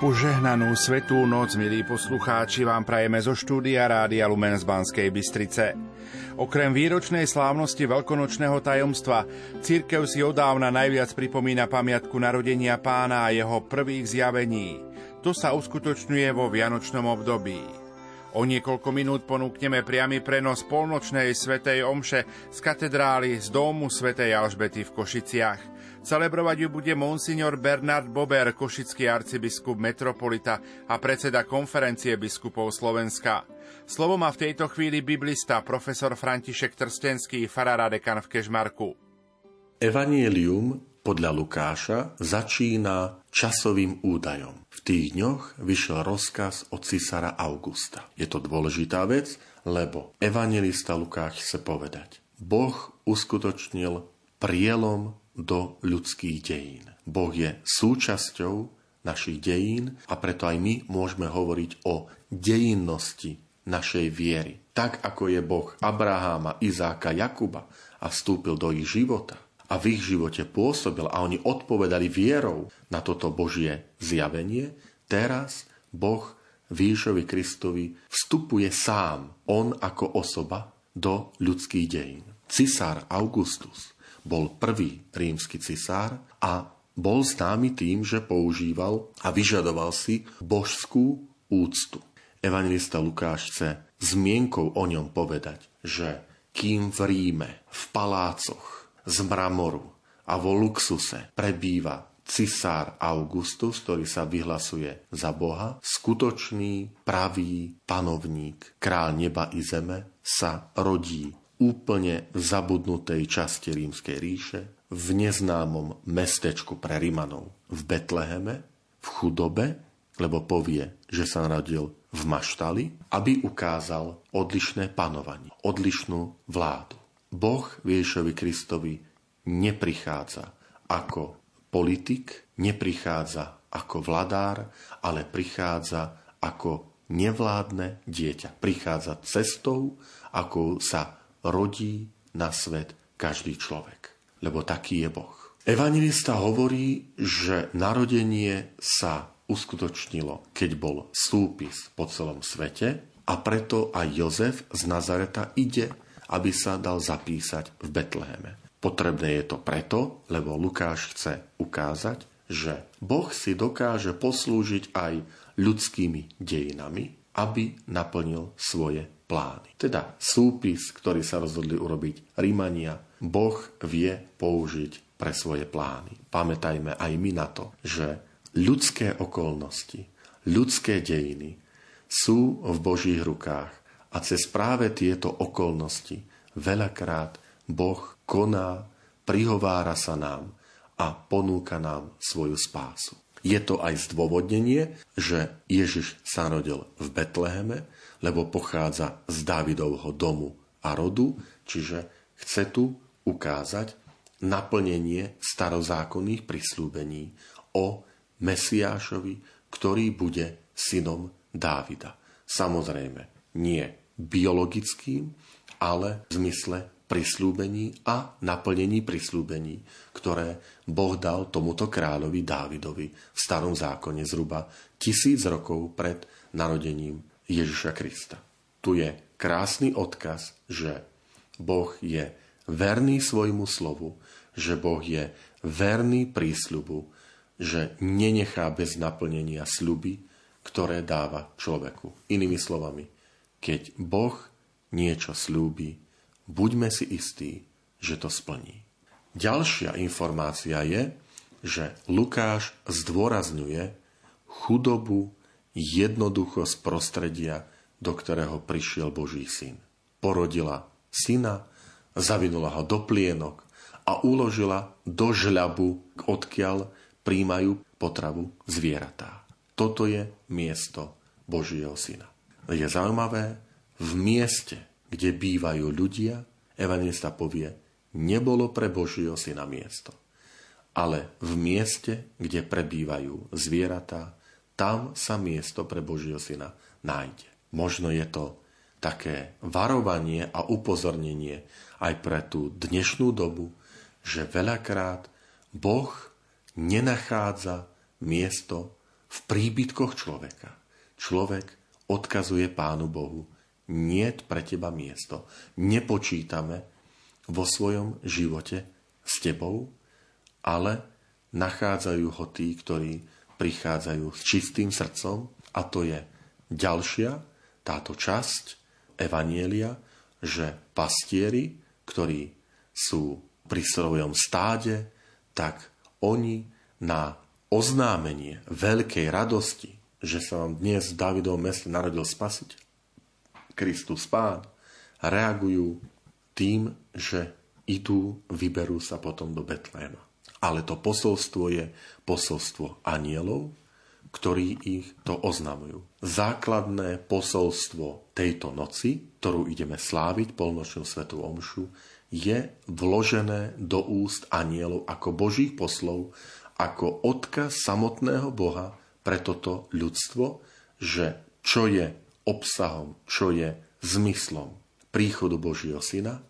Požehnanú svetú noc, milí poslucháči, vám prajeme zo štúdia Rádia Lumen z Banskej Bystrice. Okrem výročnej slávnosti veľkonočného tajomstva, církev si odávna najviac pripomína pamiatku narodenia pána a jeho prvých zjavení. To sa uskutočňuje vo vianočnom období. O niekoľko minút ponúkneme priamy prenos polnočnej svetej omše z katedrály z domu svätej Alžbety v Košiciach. Celebrovať ju bude monsignor Bernard Bober, košický arcibiskup metropolita a predseda konferencie biskupov Slovenska. Slovo má v tejto chvíli biblista profesor František Trstenský, farára dekan v Kežmarku. Evangelium podľa Lukáša začína časovým údajom. V tých dňoch vyšiel rozkaz od cisára Augusta. Je to dôležitá vec, lebo evangelista Lukáš chce povedať. Boh uskutočnil prielom do ľudských dejín. Boh je súčasťou našich dejín a preto aj my môžeme hovoriť o dejinnosti našej viery. Tak ako je Boh Abraháma, Izáka, Jakuba a vstúpil do ich života a v ich živote pôsobil a oni odpovedali vierou na toto Božie zjavenie, teraz Boh Výšovi Kristovi vstupuje sám, on ako osoba, do ľudských dejín. Cisár Augustus bol prvý rímsky cisár a bol známy tým, že používal a vyžadoval si božskú úctu. Evangelista Lukáš chce zmienkou o ňom povedať, že kým v Ríme, v palácoch, z mramoru a vo luxuse prebýva cisár Augustus, ktorý sa vyhlasuje za Boha, skutočný, pravý panovník, král neba i zeme, sa rodí úplne zabudnutej časti rímskej ríše, v neznámom mestečku pre Rimanov, v Betleheme, v chudobe, lebo povie, že sa narodil v maštali, aby ukázal odlišné panovanie, odlišnú vládu. Boh Ježišovi Kristovi neprichádza ako politik, neprichádza ako vladár, ale prichádza ako nevládne dieťa. Prichádza cestou, ako sa rodí na svet každý človek. Lebo taký je Boh. Evangelista hovorí, že narodenie sa uskutočnilo, keď bol súpis po celom svete a preto aj Jozef z Nazareta ide, aby sa dal zapísať v Betleheme. Potrebné je to preto, lebo Lukáš chce ukázať, že Boh si dokáže poslúžiť aj ľudskými dejinami, aby naplnil svoje plány. Teda súpis, ktorý sa rozhodli urobiť Rímania, Boh vie použiť pre svoje plány. Pamätajme aj my na to, že ľudské okolnosti, ľudské dejiny sú v Božích rukách a cez práve tieto okolnosti veľakrát Boh koná, prihovára sa nám a ponúka nám svoju spásu. Je to aj zdôvodnenie, že Ježiš sa rodil v Betleheme, lebo pochádza z Dávidovho domu a rodu, čiže chce tu ukázať naplnenie starozákonných prislúbení o Mesiášovi, ktorý bude synom Dávida. Samozrejme, nie biologickým, ale v zmysle prislúbení a naplnení prislúbení, ktoré Boh dal tomuto kráľovi Dávidovi v starom zákone zhruba tisíc rokov pred narodením Ježiša Krista. Tu je krásny odkaz, že Boh je verný svojmu slovu, že Boh je verný prísľubu, že nenechá bez naplnenia sľuby, ktoré dáva človeku. Inými slovami, keď Boh niečo slúbi, buďme si istí, že to splní. Ďalšia informácia je, že Lukáš zdôrazňuje chudobu jednoducho z prostredia, do ktorého prišiel Boží syn. Porodila syna, zavinula ho do plienok a uložila do žľabu, odkiaľ príjmajú potravu zvieratá. Toto je miesto Božieho syna. Je zaujímavé, v mieste, kde bývajú ľudia, evangelista povie, nebolo pre Božieho syna miesto. Ale v mieste, kde prebývajú zvieratá, tam sa miesto pre Božieho syna nájde. Možno je to také varovanie a upozornenie aj pre tú dnešnú dobu, že veľakrát Boh nenachádza miesto v príbytkoch človeka. Človek odkazuje Pánu Bohu, nie pre teba miesto. Nepočítame vo svojom živote s tebou, ale nachádzajú ho tí, ktorí prichádzajú s čistým srdcom a to je ďalšia táto časť Evanielia, že pastieri, ktorí sú pri svojom stáde, tak oni na oznámenie veľkej radosti, že sa vám dnes v Davidovom meste narodil spasiť, Kristus Pán, reagujú tým, že idú, vyberú sa potom do Betléma. Ale to posolstvo je posolstvo anielov, ktorí ich to oznamujú. Základné posolstvo tejto noci, ktorú ideme sláviť, polnočnú svetú omšu, je vložené do úst anielov ako božích poslov, ako odkaz samotného Boha pre toto ľudstvo, že čo je obsahom, čo je zmyslom príchodu Božieho Syna,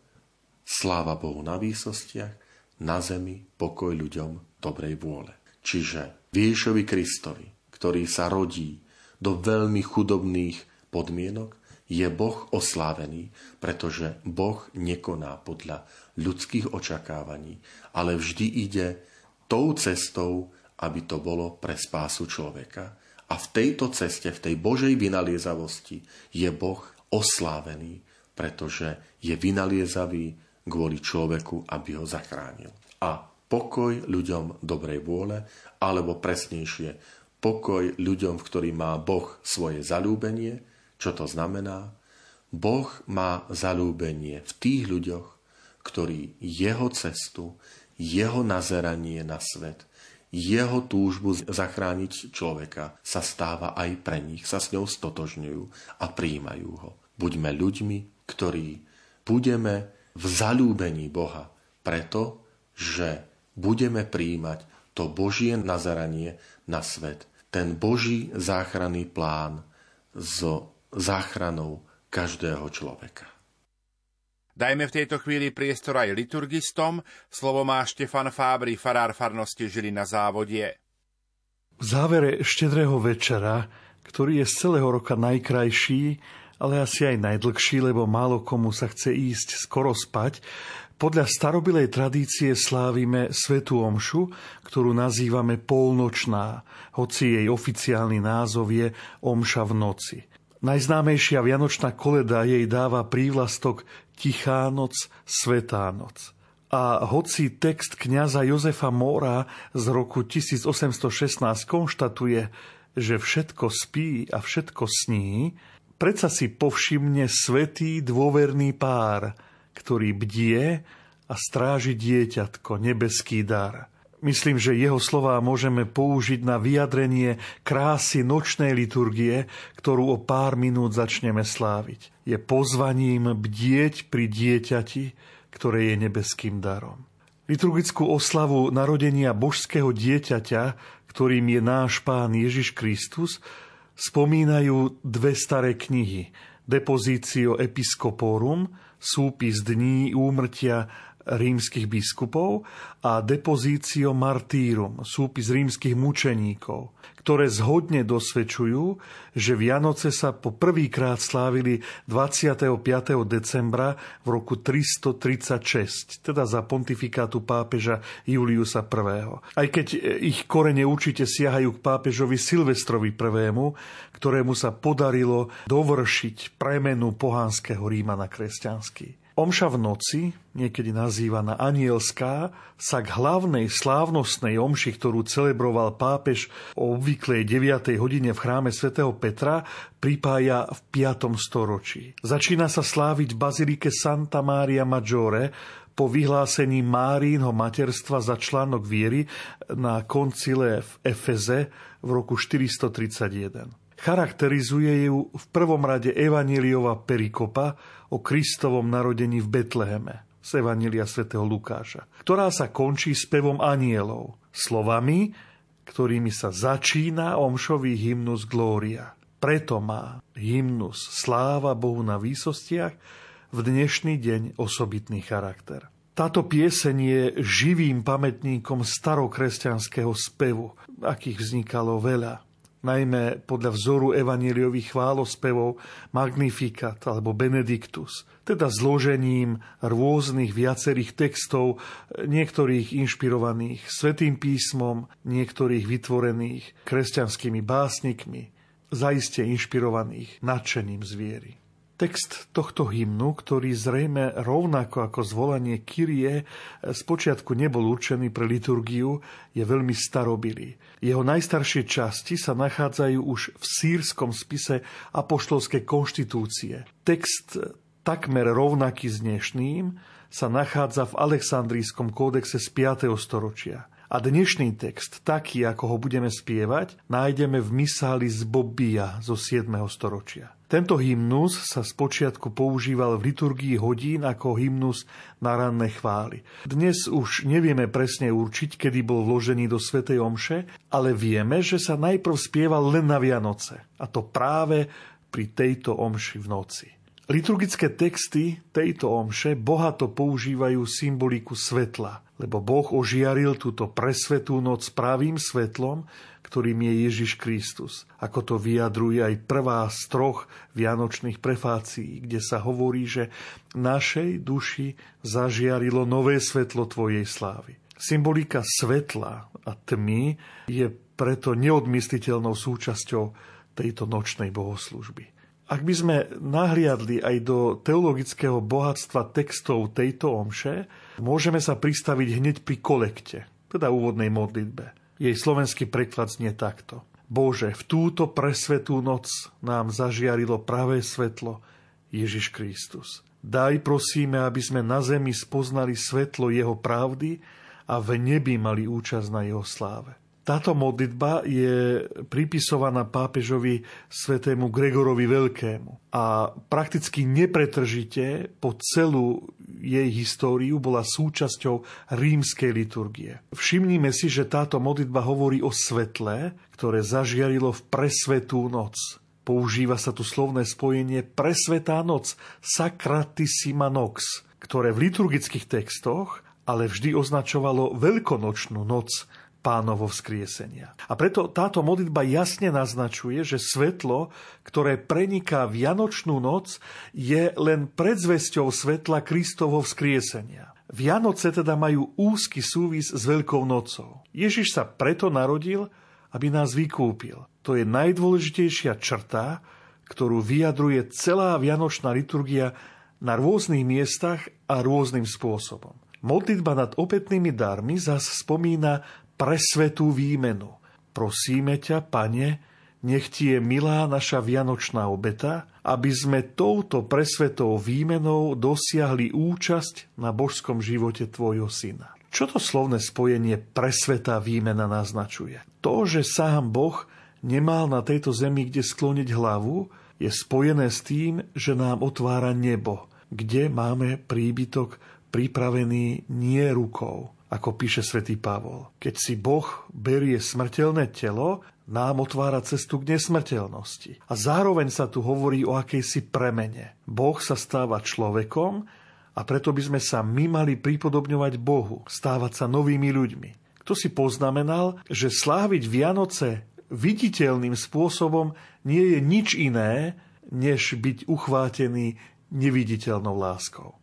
sláva Bohu na výsostiach, na zemi pokoj ľuďom dobrej vôle. Čiže Ježišovi Kristovi, ktorý sa rodí do veľmi chudobných podmienok, je Boh oslávený, pretože Boh nekoná podľa ľudských očakávaní, ale vždy ide tou cestou, aby to bolo pre spásu človeka. A v tejto ceste, v tej Božej vynaliezavosti je Boh oslávený, pretože je vynaliezavý kvôli človeku, aby ho zachránil. A pokoj ľuďom dobrej vôle, alebo presnejšie, pokoj ľuďom, v ktorým má Boh svoje zalúbenie. Čo to znamená? Boh má zalúbenie v tých ľuďoch, ktorí jeho cestu, jeho nazeranie na svet, jeho túžbu zachrániť človeka sa stáva aj pre nich, sa s ňou stotožňujú a príjmajú ho. Buďme ľuďmi, ktorí budeme v zalúbení Boha, preto, že budeme príjmať to Božie nazeranie na svet ten Boží záchranný plán so záchranou každého človeka. Dajme v tejto chvíli priestor aj liturgistom. Slovo má Štefan Fábry, farár farnosti žili na závodie. V závere štedrého večera, ktorý je z celého roka najkrajší, ale asi aj najdlhší, lebo málo komu sa chce ísť skoro spať, podľa starobilej tradície slávime Svetú Omšu, ktorú nazývame polnočná, hoci jej oficiálny názov je Omša v noci. Najznámejšia vianočná koleda jej dáva prívlastok Tichá noc, Svetá noc. A hoci text kňaza Jozefa Mora z roku 1816 konštatuje, že všetko spí a všetko sní, predsa si povšimne svetý dôverný pár – ktorý bdie a stráži dieťatko, nebeský dar. Myslím, že jeho slová môžeme použiť na vyjadrenie krásy nočnej liturgie, ktorú o pár minút začneme sláviť. Je pozvaním bdieť pri dieťati, ktoré je nebeským darom. Liturgickú oslavu narodenia božského dieťaťa, ktorým je náš pán Ježiš Kristus, spomínajú dve staré knihy. Depozitio Episcoporum, súpis dní úmrtia rímskych biskupov a Depositio Martyrum, súpis rímskych mučeníkov, ktoré zhodne dosvedčujú, že Vianoce sa po prvýkrát slávili 25. decembra v roku 336, teda za pontifikátu pápeža Juliusa I. Aj keď ich korene určite siahajú k pápežovi Silvestrovi I., ktorému sa podarilo dovršiť premenu pohánskeho Ríma na kresťanský. Omša v noci, niekedy nazývaná anielská, sa k hlavnej slávnostnej omši, ktorú celebroval pápež o obvyklej 9. hodine v chráme svätého Petra, pripája v 5. storočí. Začína sa sláviť v bazilike Santa Maria Maggiore po vyhlásení Márínho materstva za článok viery na koncile v Efeze v roku 431. Charakterizuje ju v prvom rade Evangeliova perikopa o Kristovom narodení v Betleheme z Evanília svätého Lukáša, ktorá sa končí spevom anielov, slovami, ktorými sa začína omšový hymnus Glória. Preto má hymnus Sláva Bohu na výsostiach v dnešný deň osobitný charakter. Táto pieseň je živým pamätníkom starokresťanského spevu, akých vznikalo veľa najmä podľa vzoru evaníliových chválospevov Magnificat alebo Benedictus, teda zložením rôznych viacerých textov, niektorých inšpirovaných Svetým písmom, niektorých vytvorených kresťanskými básnikmi, zaiste inšpirovaných nadšením zviery. Text tohto hymnu, ktorý zrejme rovnako ako zvolanie Kyrie spočiatku nebol určený pre liturgiu, je veľmi starobilý. Jeho najstaršie časti sa nachádzajú už v sírskom spise apoštolskej konštitúcie. Text takmer rovnaký s dnešným sa nachádza v Alexandrijskom kódexe z 5. storočia. A dnešný text, taký ako ho budeme spievať, nájdeme v misáli z Bobia zo 7. storočia. Tento hymnus sa spočiatku používal v liturgii hodín ako hymnus na ranné chvály. Dnes už nevieme presne určiť, kedy bol vložený do svätej Omše, ale vieme, že sa najprv spieval len na Vianoce. A to práve pri tejto Omši v noci. Liturgické texty tejto omše bohato používajú symboliku svetla, lebo Boh ožiaril túto presvetú noc pravým svetlom, ktorým je Ježiš Kristus. Ako to vyjadruje aj prvá z troch vianočných prefácií, kde sa hovorí, že našej duši zažiarilo nové svetlo Tvojej slávy. Symbolika svetla a tmy je preto neodmysliteľnou súčasťou tejto nočnej bohoslužby. Ak by sme nahliadli aj do teologického bohatstva textov tejto omše, môžeme sa pristaviť hneď pri kolekte, teda úvodnej modlitbe. Jej slovenský preklad znie takto. Bože, v túto presvetú noc nám zažiarilo pravé svetlo Ježiš Kristus. Daj prosíme, aby sme na zemi spoznali svetlo Jeho pravdy a v nebi mali účasť na Jeho sláve. Táto modlitba je pripisovaná pápežovi svetému Gregorovi Veľkému a prakticky nepretržite po celú jej históriu bola súčasťou rímskej liturgie. Všimnime si, že táto modlitba hovorí o svetle, ktoré zažiarilo v presvetú noc. Používa sa tu slovné spojenie presvetá noc, sacratissima nox, ktoré v liturgických textoch ale vždy označovalo veľkonočnú noc, pánovo vzkriesenia. A preto táto modlitba jasne naznačuje, že svetlo, ktoré preniká Vianočnú noc, je len predzvesťou svetla Kristovo vzkriesenia. Vianoce teda majú úzky súvis s Veľkou nocou. Ježiš sa preto narodil, aby nás vykúpil. To je najdôležitejšia črta, ktorú vyjadruje celá Vianočná liturgia na rôznych miestach a rôznym spôsobom. Modlitba nad opätnými darmi zas spomína presvetú výmenu. Prosíme ťa, pane, nech ti je milá naša vianočná obeta, aby sme touto presvetou výmenou dosiahli účasť na božskom živote tvojho syna. Čo to slovné spojenie presvetá výmena naznačuje? To, že sám Boh nemal na tejto zemi kde skloniť hlavu, je spojené s tým, že nám otvára nebo, kde máme príbytok pripravený nie rukou, ako píše svätý Pavol. Keď si Boh berie smrteľné telo, nám otvára cestu k nesmrteľnosti. A zároveň sa tu hovorí o akejsi premene. Boh sa stáva človekom a preto by sme sa my mali pripodobňovať Bohu, stávať sa novými ľuďmi. Kto si poznamenal, že sláviť Vianoce viditeľným spôsobom nie je nič iné, než byť uchvátený neviditeľnou láskou.